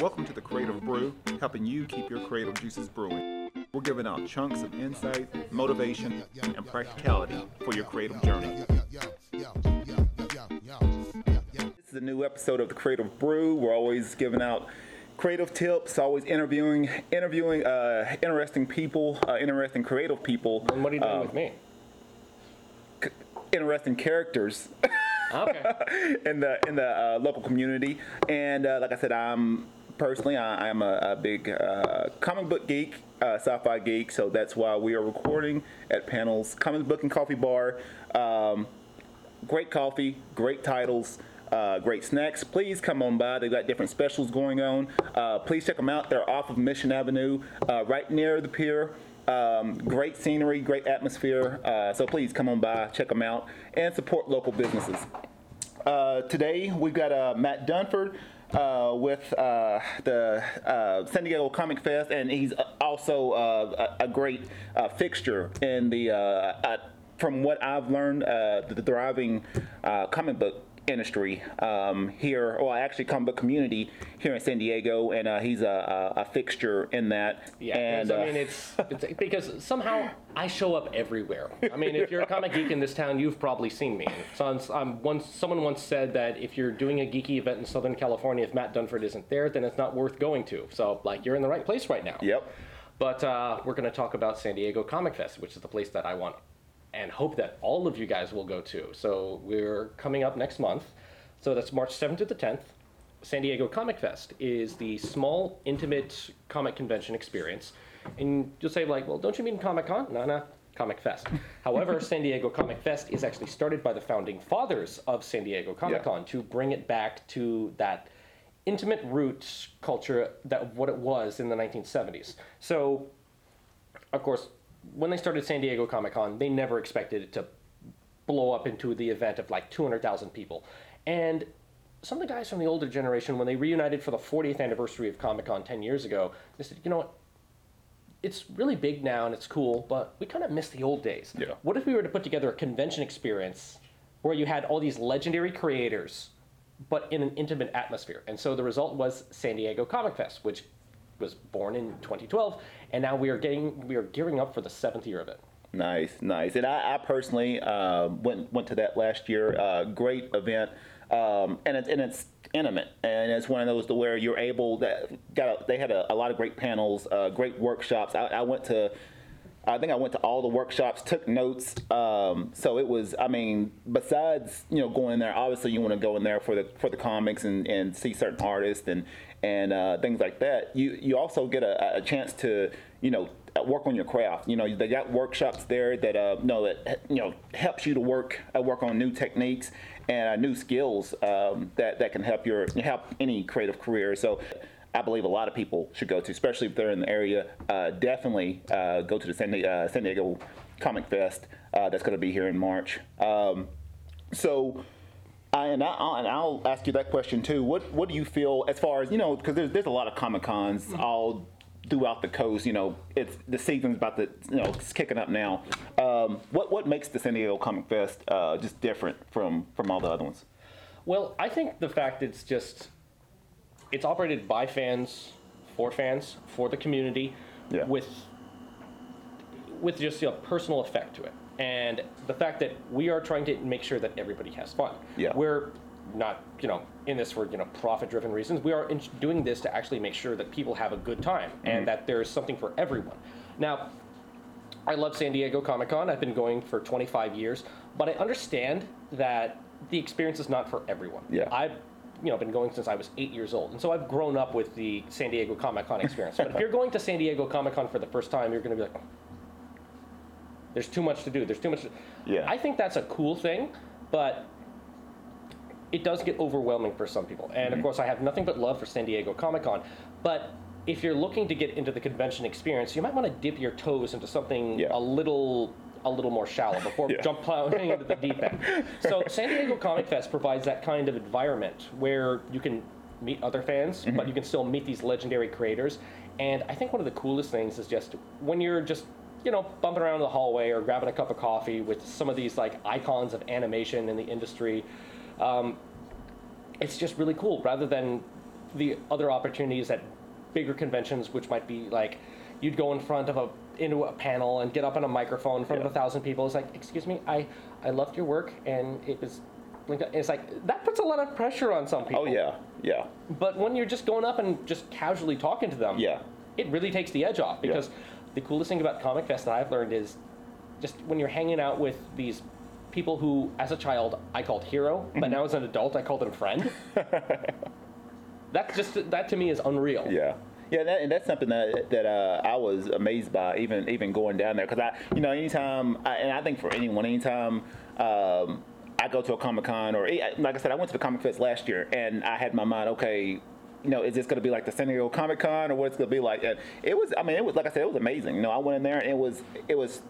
Welcome to the Creative Brew, helping you keep your creative juices brewing. We're giving out chunks of insight, motivation, and practicality for your creative journey. This is a new episode of the Creative Brew. We're always giving out creative tips, always interviewing interviewing uh, interesting people, uh, interesting creative people, And what are you doing um, with me? interesting characters. Okay. in the in the uh, local community. And uh, like I said, I'm personally I, I'm a, a big uh, comic book geek, uh, sci-fi geek. So that's why we are recording at Panels Comic Book and Coffee Bar. Um, great coffee, great titles. Uh, great snacks. Please come on by. They've got different specials going on. Uh, please check them out. They're off of Mission Avenue, uh, right near the pier. Um, great scenery, great atmosphere. Uh, so please come on by, check them out, and support local businesses. Uh, today we've got uh, Matt Dunford uh, with uh, the uh, San Diego Comic Fest, and he's also uh, a, a great uh, fixture in the, uh, from what I've learned, the thriving comic book industry um, here, or I actually comic book community here in San Diego, and uh, he's a, a, a fixture in that. Yeah, and because, I uh, mean, it's, it's because somehow I show up everywhere. I mean, if you're a comic geek in this town, you've probably seen me. So I'm once someone once said that if you're doing a geeky event in Southern California, if Matt Dunford isn't there, then it's not worth going to. So like, you're in the right place right now. Yep. But uh, we're going to talk about San Diego Comic Fest, which is the place that I want and hope that all of you guys will go to. So we're coming up next month. So that's March 7th to the 10th. San Diego Comic Fest is the small, intimate comic convention experience. And you'll say, like, well, don't you mean Comic Con? No, no, Comic Fest. However, San Diego Comic Fest is actually started by the founding fathers of San Diego Comic Con to bring it back to that intimate roots culture that what it was in the 1970s. So of course, when they started San Diego Comic Con, they never expected it to blow up into the event of like 200,000 people. And some of the guys from the older generation, when they reunited for the 40th anniversary of Comic Con 10 years ago, they said, you know what? It's really big now and it's cool, but we kind of miss the old days. Yeah. What if we were to put together a convention experience where you had all these legendary creators, but in an intimate atmosphere? And so the result was San Diego Comic Fest, which was born in 2012, and now we are getting we are gearing up for the seventh year of it. Nice, nice. And I, I personally uh, went went to that last year. Uh, great event, um, and it's and it's intimate, and it's one of those to where you're able that got a, they had a, a lot of great panels, uh, great workshops. I, I went to. I think I went to all the workshops, took notes. Um, so it was, I mean, besides you know going in there, obviously you want to go in there for the for the comics and, and see certain artists and and uh, things like that. You you also get a, a chance to you know work on your craft. You know they got workshops there that uh, you know that you know helps you to work uh, work on new techniques and uh, new skills um, that that can help your help any creative career. So. I believe a lot of people should go to, especially if they're in the area. Uh, definitely uh, go to the San, Di- uh, San Diego Comic Fest that's going to be here in March. Um, so, I, and, I, and I'll ask you that question too. What What do you feel as far as you know? Because there's, there's a lot of Comic Cons all throughout the coast. You know, it's the season's about to you know it's kicking up now. Um, what What makes the San Diego Comic Fest uh, just different from from all the other ones? Well, I think the fact it's just it's operated by fans, for fans, for the community, Yeah. with with just a personal effect to it. And the fact that we are trying to make sure that everybody has fun. Yeah. We're not, you know, in this for, you know, profit-driven reasons. We are in, doing this to actually make sure that people have a good time and mm-hmm. that there's something for everyone. Now, I love San Diego Comic Con. I've been going for 25 years, but I understand that the experience is not for everyone. Yeah. I've you know been going since I was eight years old, and so I've grown up with the San Diego Comic Con experience. but if you're going to San Diego Comic Con for the first time, you're going to be like, oh, "There's too much to do. There's too much." To... Yeah. I think that's a cool thing, but it does get overwhelming for some people. And Mm-hmm. of course, I have nothing but love for San Diego Comic Con, but if you're looking to get into the convention experience, you might want to dip your toes into something Yeah. a little a little more shallow before Yeah. jump plowing into the deep end. So San Diego Comic Fest provides that kind of environment where you can meet other fans, Mm-hmm. but you can still meet these legendary creators. And I think one of the coolest things is just when you're just you know bumping around the hallway or grabbing a cup of coffee with some of these like icons of animation in the industry. Um, it's just really cool rather than the other opportunities at bigger conventions, which might be like you'd go in front of a into a panel and get up on a microphone in front of a thousand people. It's like, excuse me, I I loved your work, and it was. It's like that puts a lot of pressure on some people. Oh yeah, yeah, But when you're just going up and just casually talking to them, yeah, it really takes the edge off because the coolest thing about Comic Fest that I've learned is just when you're hanging out with these people who, as a child, I called hero, Mm-hmm. but now as an adult, I call them friend. That's just that to me is unreal. yeah. Yeah, that, and that's something that that uh, I was amazed by, even even going down there, because I, you know, anytime, I, and I think for anyone, anytime um, I go to a Comic Con, or eh, like I said, I went to the Comic Fest last year, and I had my mind, okay, you know, is this going to be like the San Diego Comic Con, or what's going to be like? And it was, I mean, it was like I said, it was amazing. You know, I went in there, and it was it was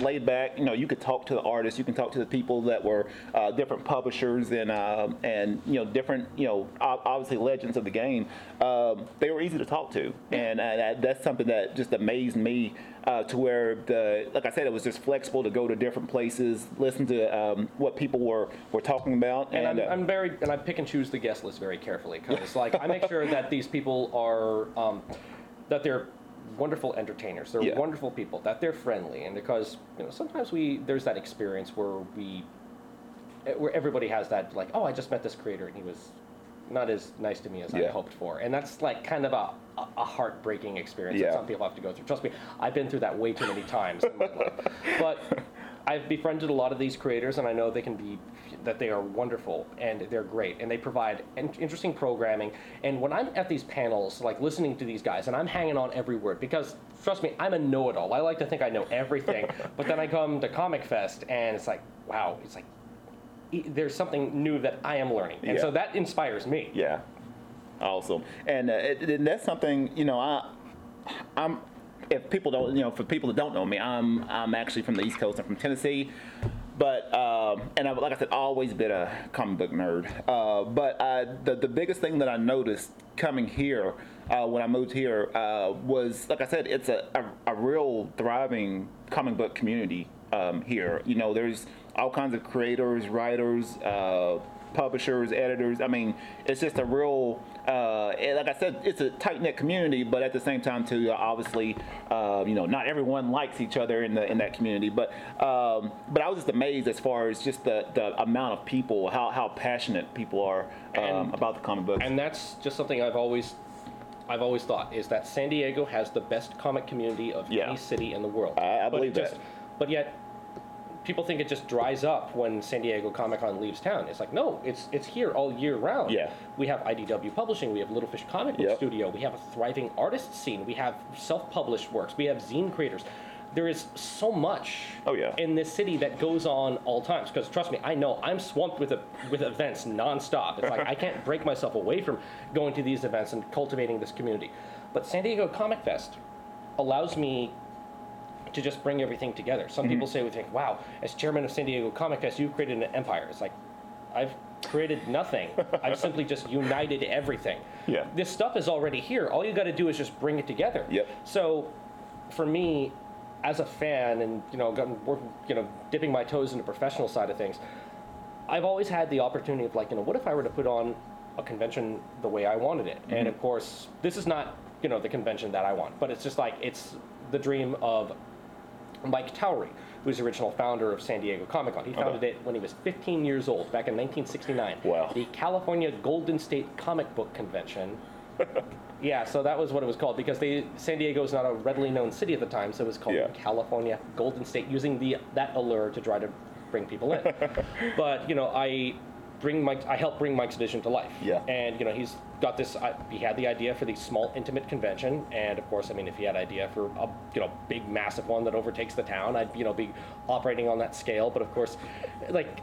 laid back. You know, you could talk to the artists, you can talk to the people that were uh, different publishers and um, and you know different you know obviously legends of the game. Um, they were easy to talk to, and uh, that, that's something that just amazed me. Uh, to where the like I said, it was just flexible to go to different places, listen to um, what people were were talking about, And I'm, uh, I'm very, and I pick and choose the guest list very carefully because, like, I make sure that these people are, um, that they're wonderful entertainers. They're Yeah. wonderful people. That they're friendly, and because you know sometimes we there's that experience where we, where everybody has that like, oh, I just met this creator and he was not as nice to me as I Yeah. hoped for, and that's like kind of a a- a heartbreaking experience that some people have to go through. Trust me, I've been through that way too many times in my life. But I've befriended a lot of these creators, and I know they can be that they are wonderful and they're great, and they provide in- interesting programming. And when I'm at these panels, like listening to these guys, and I'm hanging on every word because trust me, I'm a know-it-all. I like to think I know everything, but then I come to Comic Fest, and it's like, wow, it's like there's something new that I am learning, and Yeah. so that inspires me. Yeah, awesome. And, uh, it, and that's something you know. I, I'm. If people don't, you know, for people that don't know me, I'm I'm actually from the East Coast. I'm from Tennessee, but um, and I've, like I said, always been a comic book nerd. Uh, but uh, the the biggest thing that I noticed coming here uh, when I moved here uh, was, like I said, it's a, a, a real thriving comic book community um, here. You know, there's all kinds of creators, writers. Uh, publishers, editors. I mean, it's just a real, uh, like I said, it's a tight knit community. But at the same time, too, obviously, uh, you know, not everyone likes each other in the in that community. But um, but I was just amazed as far as just the, the amount of people, how how passionate people are um, And- about the comic books. And that's just something I've always I've always thought is that San Diego has the best comic community of Yeah. any city in the world. I- I believe just, that. But yet people think it just dries up when San Diego Comic Con leaves town. It's like no, it's it's here all year round. Yeah. We have IDW Publishing, we have Little Fish Comic Book Yep. Studio, we have a thriving artist scene, we have self-published works, we have zine creators. There is so much Oh, yeah. in this city that goes on all times. Because trust me, I know I'm swamped with a, with events nonstop. It's like I can't break myself away from going to these events and cultivating this community. But San Diego Comic Fest allows me to just bring everything together. Some mm-hmm. people say, "We think, wow, as chairman of San Diego Comic Fest, you've created an empire." It's like I've created nothing. I've simply just united everything. Yeah. This stuff is already here. All you got to do is just bring it together. Yep. So, for me, as a fan, and you know, gotten you know, dipping my toes in the professional side of things, I've always had the opportunity of like, you know, what if I were to put on a convention the way I wanted it? And mm-hmm. of course, this is not, you know, the convention that I want, but it's just like it's the dream of Mike Towry, who's the original founder of San Diego Comic Con. He founded it when he was 15 years old, back in 1969. Wow. The California Golden State Comic Book Convention. yeah, so that was what it was called because they, San Diego is not a readily known city at the time, so it was called Yeah. California Golden State, using the that allure to try to bring people in. but you know, I bring Mike, I help bring Mike's vision to life. Yeah. And you know, he's got this. He had the idea for the small, intimate convention, and of course, I mean, if he had idea for a you know big, massive one that overtakes the town, I'd you know be operating on that scale. But of course, like.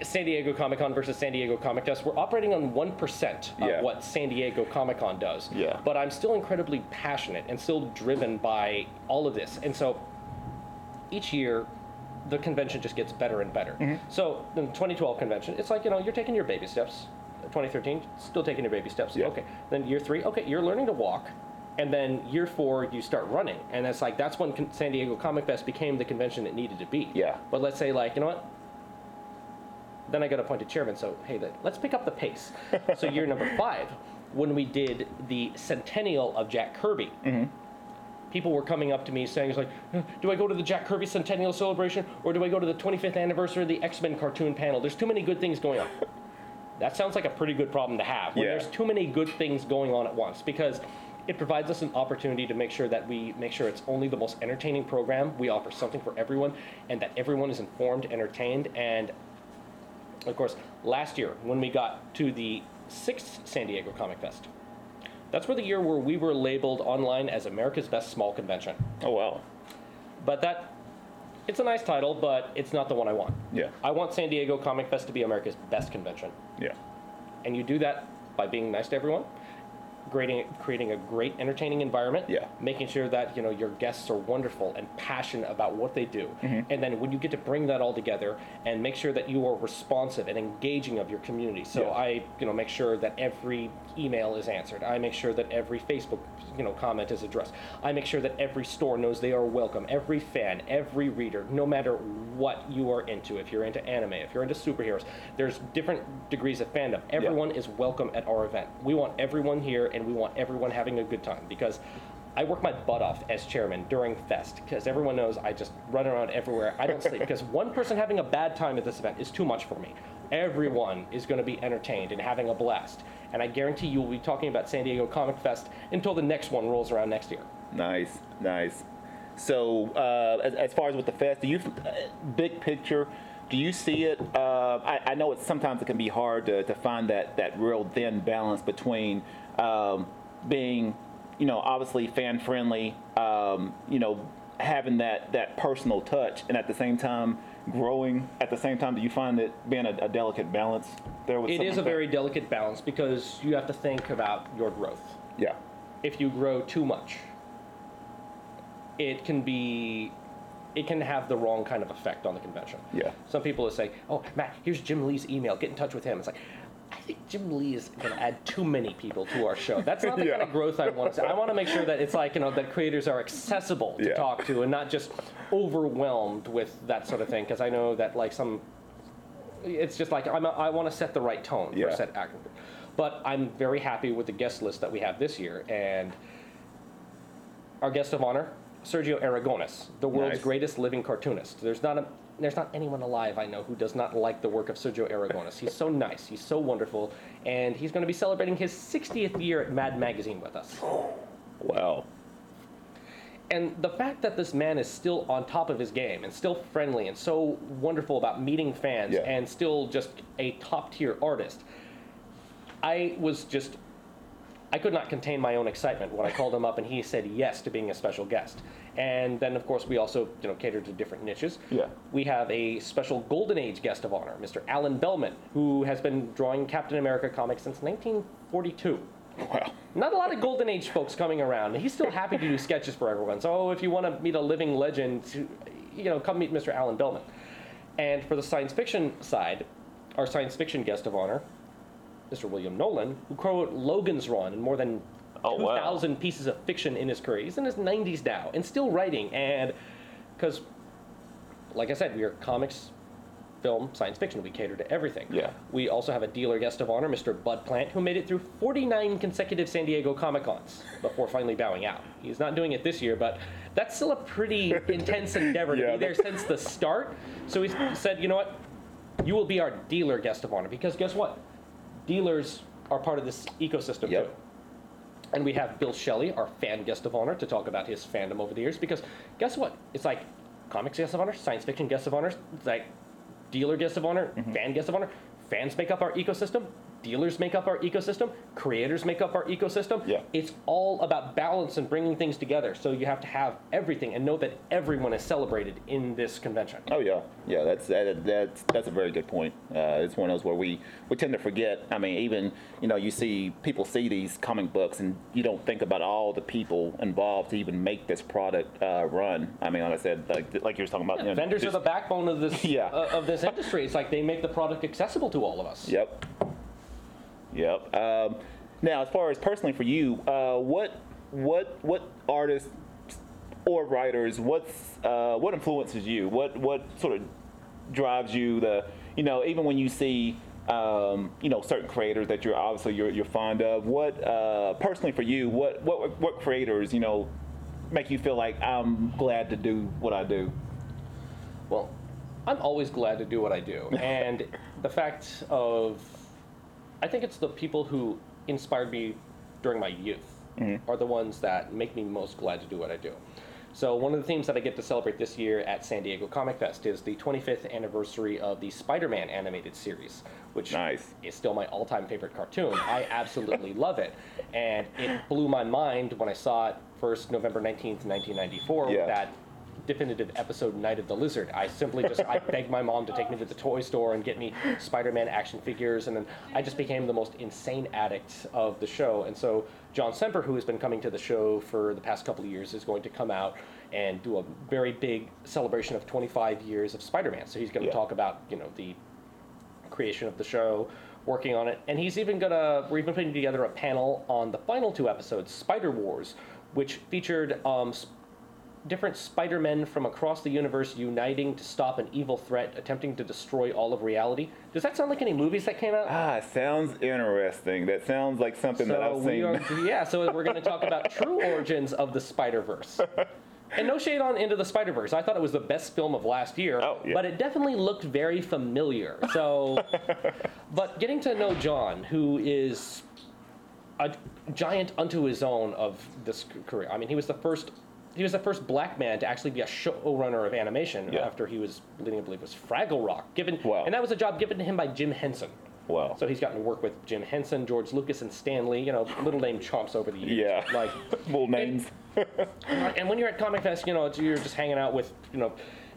San Diego Comic Con versus San Diego Comic Fest, we're operating on 1% of Yeah. what San Diego Comic Con does. Yeah. But I'm still incredibly passionate and still driven by all of this. And so each year, the convention just gets better and better. Mm-hmm. So the 2012 convention, it's like, you know, you're taking your baby steps. 2013, still taking your baby steps. Yeah. Okay. Then year three, okay, you're learning to walk. And then year four, you start running. And it's like, that's when Con- San Diego Comic Fest became the convention it needed to be. Yeah. But let's say, like, you know what? Then I got appointed chairman, so hey, let- let's pick up the pace. so year number five, when we did the centennial of Jack Kirby. People were coming up to me saying, like, "Uh, do I go to the Jack Kirby centennial celebration or do I go to the 25th anniversary of the X-Men cartoon panel? There's too many good things going on." That sounds like a pretty good problem to have when Yeah. there's too many good things going on at once because it provides us an opportunity to make sure that we make sure it's only the most entertaining program. We offer something for everyone and that everyone is informed, entertained, and of course, last year when we got to the sixth San Diego Comic Fest, that's where the year where we were labeled online as America's best small convention. Oh wow. But that, it's a nice title, but it's not the one I want. Yeah. I want San Diego Comic Fest to be America's best convention. Yeah. And you do that by being nice to everyone, creating, creating a great entertaining environment, Yeah. making sure that you know your guests are wonderful and passionate about what they do. Mm-hmm. And then when you get to bring that all together and make sure that you are responsive and engaging of your community. So Yeah. I you know make sure that every email is answered. I make sure that every Facebook you know comment is addressed. I make sure that every store knows they are welcome. Every fan, every reader, no matter what you are into. If you're into anime, if you're into superheroes, there's different degrees of fandom. Everyone is welcome at our event. We want everyone here and we want everyone having a good time because I work my butt off as chairman during Fest because everyone knows I just run around everywhere. I don't sleep because one person having a bad time at this event is too much for me. Everyone is going to be entertained and having a blast. And I guarantee you will be talking about San Diego Comic Fest until the next one rolls around next year. Nice, nice. So, uh, as, as far as with the fest, do you, uh, big picture, do you see it? Uh, I, I know it's sometimes it can be hard to, to find that, that real thin balance between um, being, you know, obviously fan friendly, um, you know, having that, that personal touch, and at the same time growing. At the same time, do you find it being a, a delicate balance there? With It is a very delicate balance because you have to think about your growth. yeah, if you grow too much, it can be, it can have the wrong kind of effect on the convention. Yeah. Some people will say, "Oh, Matt, here's Jim Lee's email. Get in touch with him." It's like, I think Jim Lee is going to add too many people to our show. That's not the kind of growth I want to see. I want to make sure that it's like you know that creators are accessible to Yeah. talk to and not just overwhelmed with that sort of thing. Because I know that like some it's just like I'm a, I want to set the right tone for Yeah. a set actor. But I'm very happy with the guest list that we have this year, and our guest of honor, Sergio Aragones, the world's Nice. greatest living cartoonist. There's not a there's not anyone alive I know who does not like the work of Sergio Aragones. He's so nice, he's so wonderful, and he's going to be celebrating his 60th year at Mad Magazine with us. wow. And the fact that this man is still on top of his game and still friendly and so wonderful about meeting fans Yeah. and still just a top tier artist, I was just, I could not contain my own excitement when I called him up and he said yes to being a special guest. And then, of course, we also you know cater to different niches. Yeah. We have a special Golden Age guest of honor, Mr. Allen Bellman, who has been drawing Captain America comics since 1942 Wow. not a lot of golden age folks coming around. He's still happy to do sketches for everyone. So if you want to meet a living legend, you know, come meet Mr. Allen Bellman. And for the science fiction side, our science fiction guest of honor, Mr. William Nolan, who co-wrote Logan's Run and more than Oh, wow. 2,000 pieces of fiction in his career. He's in his 90s now and still writing. And because, like I said, we are comics, film, science fiction. We cater to everything. Yeah. We also have a dealer guest of honor, Mr. Bud Plant, who made it through 49 consecutive San Diego Comic Cons before finally bowing out. He's not doing it this year, but that's still a pretty intense endeavor to Yeah, be there since the start. So he said, you know what? You will be our dealer guest of honor because guess what? Dealers are part of this ecosystem Yep. too. And we have Bill Schelly, our fan guest of honor, to talk about his fandom over the years. Because guess what? It's like comics guest of honor, science fiction guest of honor, like dealer guest of honor, Mm-hmm. fan guest of honor. Fans make up our ecosystem. Dealers make up our ecosystem. Creators make up our ecosystem. Yeah. It's all about balance and bringing things together. So you have to have everything and know that everyone is celebrated in this convention. Oh yeah, yeah. That's that, that's that's a very good point. Uh, it's one of those where we we tend to forget. I mean, even you know, you see people see these comic books, and you don't think about all the people involved to even make this product uh, run. I mean, like I said, like like you were talking about, you know, Vendors are the backbone of this Yeah. uh, of this industry. It's like they make the product accessible to all of us. Yep. Yep. Um, now, as far as personally for you, uh, what what what artists or writers, what's uh, what influences you? What what sort of drives you? The you know even when you see um, you know, certain creators that you're obviously you're, you're fond of. What uh, personally for you, what what what creators, you know, make you feel like I'm glad to do what I do? Well, I'm always glad to do what I do. And the fact of, I think it's the people who inspired me during my youth mm-hmm. are the ones that make me most glad to do what I do. So one of the themes that I get to celebrate this year at San Diego Comic Fest is the 25th anniversary of the Spider-Man animated series, which Nice. is still my all-time favorite cartoon. I absolutely love it, and it blew my mind when I saw it first November 19th, 1994, Yeah. that definitive episode Night of the Lizard. I simply just I begged my mom to take me to the toy store and get me Spider-Man action figures, and then I just became the most insane addict of the show. And so John Semper, who has been coming to the show for the past couple of years, is going to come out and do a very big celebration of 25 years of Spider-Man. So he's going to Yeah. talk about you know the creation of the show, working on it, and he's even gonna we're even putting together a panel on the final two episodes, Spider Wars, which featured um, different Spider-Men from across the universe uniting to stop an evil threat attempting to destroy all of reality. Does that sound like any movies that came out? Ah, sounds interesting. That sounds like something that I've we seen. are, yeah. So we're going to talk about true origins of the Spider Verse. And no shade on Into the Spider Verse. I thought it was the best film of last year, Oh, yeah. but it definitely looked very familiar. So, but getting to know John, who is a giant unto his own of this career. I mean, he was the first. He was the first black man to actually be a showrunner of animation Yeah. after he was leading, I believe, it was Fraggle Rock. Given, Wow. and that was a job given to him by Jim Henson. wow. So he's gotten to work with Jim Henson, George Lucas, and Stan Lee. You know, little name chomps over the years. yeah. Like, Little names. and when you're at Comic Fest, you know, you're just hanging out with, you know,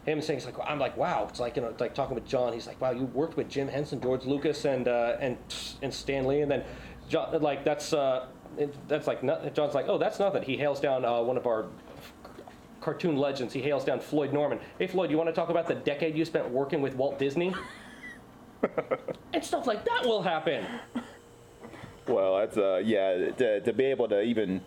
him saying, it's like, I'm like, wow. It's like, you know, it's like talking with John. He's like, wow, you worked with Jim Henson, George Lucas, and uh, and and Stan Lee, and then John, like that's uh, it, that's like not, John's like, oh, that's nothing. He hails down uh, one of our cartoon legends. He hails down Floyd Norman. Hey, Floyd, you want to talk about the decade you spent working with Walt Disney? and stuff like that will happen. Well, that's uh, yeah. To, to be able to even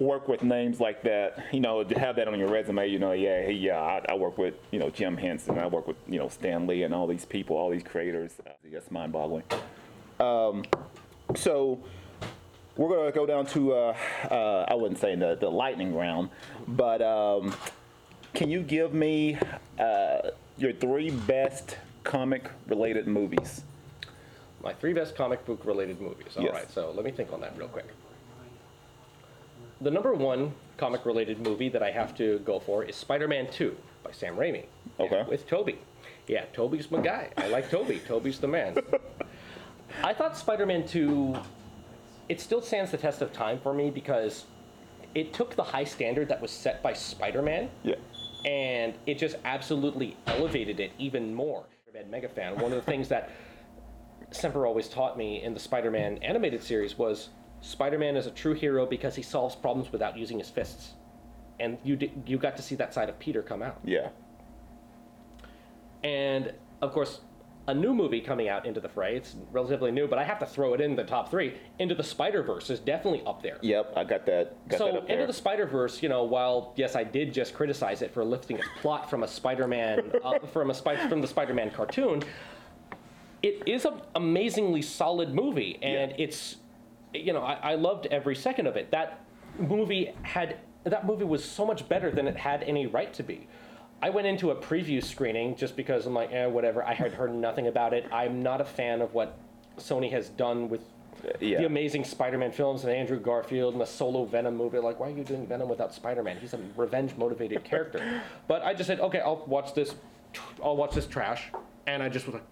work with names like that, you know, to have that on your resume, you know, yeah, hey, yeah, I, I work with you know Jim Henson, I work with you know Stan Lee, and all these people, all these creators. Uh, That's mind-boggling. Um, so we're gonna go down to uh, uh, I wouldn't say the the lightning round, but um, can you give me uh, your three best comic-related movies? My three best comic book related movies. All right, Yes. so let me think on that real quick. The number one comic related movie that I have to go for is Spider Man 2 by Sam Raimi. Okay. with Tobey. Yeah, Tobey's my guy. I like Tobey. Tobey's the man. I thought Spider Man 2, it still stands the test of time for me because it took the high standard that was set by Spider Man Yeah. and it just absolutely elevated it even more. Spider-Man mega fan. One of the things that Semper always taught me in the Spider-Man animated series was Spider-Man is a true hero because he solves problems without using his fists, and you you got to see that side of Peter come out. Yeah. And of course, a new movie coming out into the fray. It's relatively new, but I have to throw it in the top three. Into the Spider Verse is definitely up there. Yep, I got that. Got that So, up Into the Spider Verse, you know, while yes, I did just criticize it for lifting its plot from a Spider-Man uh, from a Spi- from the Spider-Man cartoon, it is an amazingly solid movie, and Yeah. it's, you know, I, I loved every second of it. That movie had that movie was so much better than it had any right to be. I went into a preview screening just because I'm like, eh, whatever. I had heard nothing about it. I'm not a fan of what Sony has done with yeah. the amazing Spider-Man films and Andrew Garfield and the solo Venom movie. Like, why are you doing Venom without Spider-Man? He's a revenge-motivated character. But I just said, okay, I'll watch this. I'll watch this trash, and I just was like,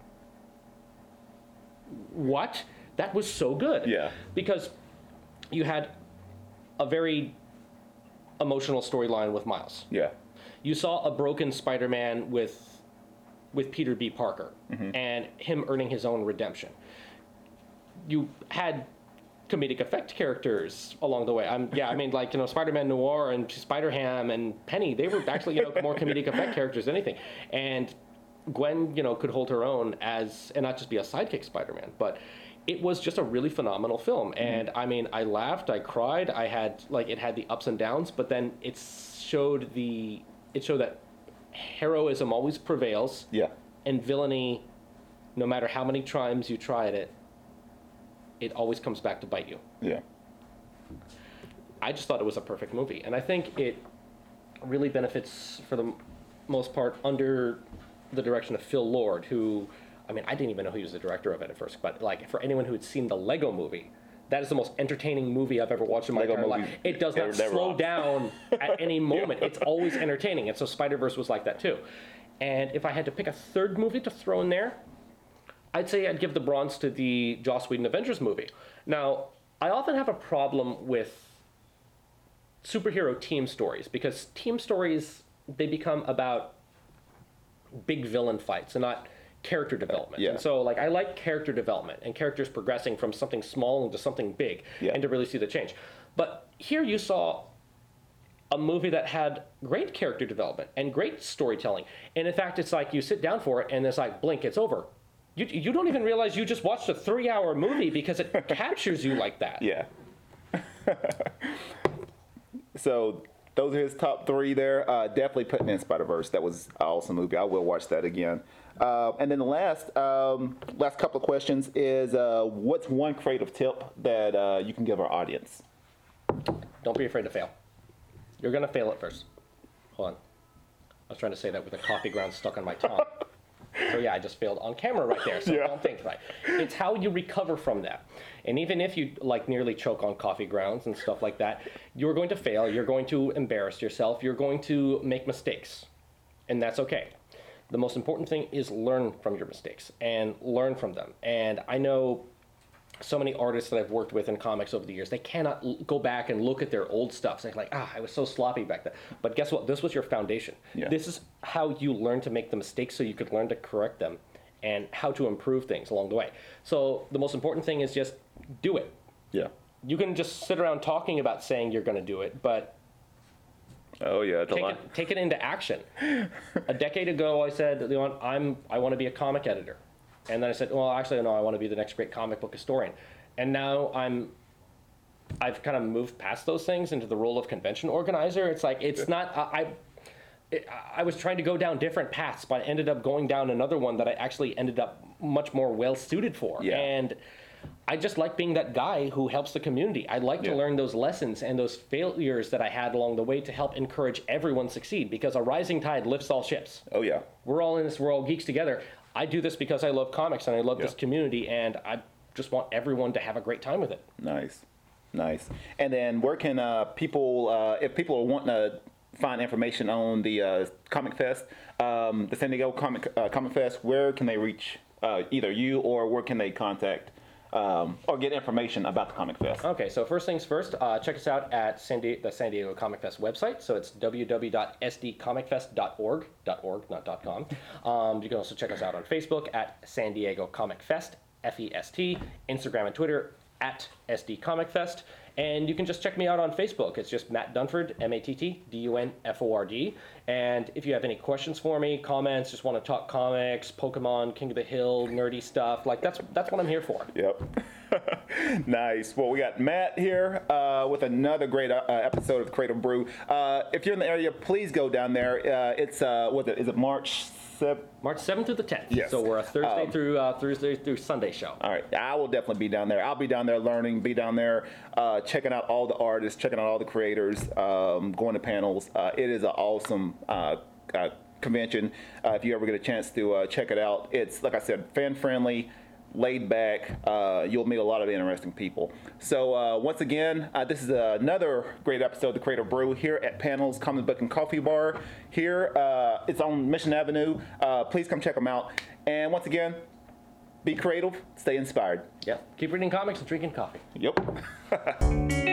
what? That was so good. Yeah. Because you had a very emotional storyline with Miles Yeah. You saw a broken Spider-Man with with Peter B. Parker mm-hmm. and him earning his own redemption. You had comedic effect characters along the way. I'm yeah, I mean like you know Spider-Man Noir and Spider-Ham and Penny, they were actually you know more comedic effect characters than anything. And Gwen, you know, could hold her own as and not just be a sidekick Spider-Man, but it was just a really phenomenal film. Mm-hmm. And I mean, I laughed, I cried, I had like it had the ups and downs, but then it showed the it showed that heroism always prevails Yeah. and villainy no matter how many times you try it, it always comes back to bite you. Yeah. I just thought it was a perfect movie, and I think it really benefits for the m- most part under the direction of Phil Lord, who, I mean, I didn't even know he was the director of it at first, but like for anyone who had seen the Lego Movie, that is the most entertaining movie I've ever watched in my Lego entire life. It does they're not slow off. down at any moment. It's always entertaining, and so Spider Verse was like that too. And if I had to pick a third movie to throw in there, I'd say I'd give the bronze to the Joss Whedon Avengers movie. Now, I often have a problem with superhero team stories because team stories they become about big villain fights and not character development. Yeah. And so like I like character development and characters progressing from something small into something big Yeah. and to really see the change. But here you saw a movie that had great character development and great storytelling. And in fact, it's like you sit down for it and it's like blink, it's over. You, you don't even realize you just watched a three hour movie because it captures you like that. Yeah. so those are his top three there. Uh, definitely putting in Spider Verse. That was an awesome movie. I will watch that again. Uh, and then the last um, last couple of questions is uh, what's one creative tip that uh, you can give our audience? Don't be afraid to fail. You're gonna fail at first. Hold on. I was trying to say that with a coffee ground stuck on my tongue. so yeah, I just failed on camera right there. So Yeah. don't think right. It's how you recover from that. And even if you like nearly choke on coffee grounds and stuff like that, you're going to fail. You're going to embarrass yourself. You're going to make mistakes, and that's okay. The most important thing is learn from your mistakes and learn from them. And I know so many artists that I've worked with in comics over the years, they cannot l- go back and look at their old stuff. They're like, ah, I was so sloppy back then. But guess what? This was your foundation. Yeah. This is how you learn to make the mistakes so you could learn to correct them and how to improve things along the way. So the most important thing is just do it. Yeah. You can just sit around talking about saying you're going to do it, but Oh yeah, it's a take lot. it, take it into action. a decade ago, I said, I'm I want to be a comic editor, and then I said, well, actually, no, I want to be the next great comic book historian, and now I'm. I've kind of moved past those things into the role of convention organizer. It's like it's not I. I it, I was trying to go down different paths, but I ended up going down another one that I actually ended up much more well suited for. Yeah. And I just like being that guy who helps the community. I like to learn those lessons and those failures that I had along the way to help encourage everyone succeed because a rising tide lifts all ships. Oh yeah. We're all in this, we're all geeks together. I do this because I love comics and I love this community and I just want everyone to have a great time with it. Nice, nice. And then where can uh, people, uh, if people are wanting to find information on the uh, Comic Fest, um, the San Diego Comic uh, Comic Fest, where can they reach uh, either you or where can they contact um, or get information about the Comic Fest? Okay, so first things first, uh, check us out at San Di- the San Diego Comic Fest website. So it's www.sdcomicfest.org, .org, not .com. Um, you can also check us out on Facebook at San Diego Comic Fest, F-E-S-T, Instagram and Twitter at SD Comic Fest. And you can just check me out on Facebook. It's just Matt Dunford, M-A-T-T-D-U-N-F-O-R-D. And if you have any questions for me, comments, just want to talk comics, Pokemon, King of the Hill, nerdy stuff, like that's that's what I'm here for. Yep. nice. Well, we got Matt here uh, with another great uh, episode of Creative Brew. Uh, if you're in the area, please go down there. Uh, it's uh, what is it? Is it March? March 7th through the 10th. Yes. So we're a Thursday Um, through uh, Thursday through Sunday show. All right, I will definitely be down there. I'll be down there learning, be down there uh, checking out all the artists, checking out all the creators, um, going to panels. Uh, it is an awesome uh, uh, convention. Uh, if you ever get a chance to uh, check it out, it's like I said, fan friendly. Laid back, uh, you'll meet a lot of interesting people. So, uh, once again, uh, this is another great episode of the Creative Brew here at Panels Comic Book and Coffee Bar. Here, uh, it's on Mission Avenue. Uh, please come check them out. And once again, be creative, stay inspired. Yep. Keep reading comics and drinking coffee. Yep.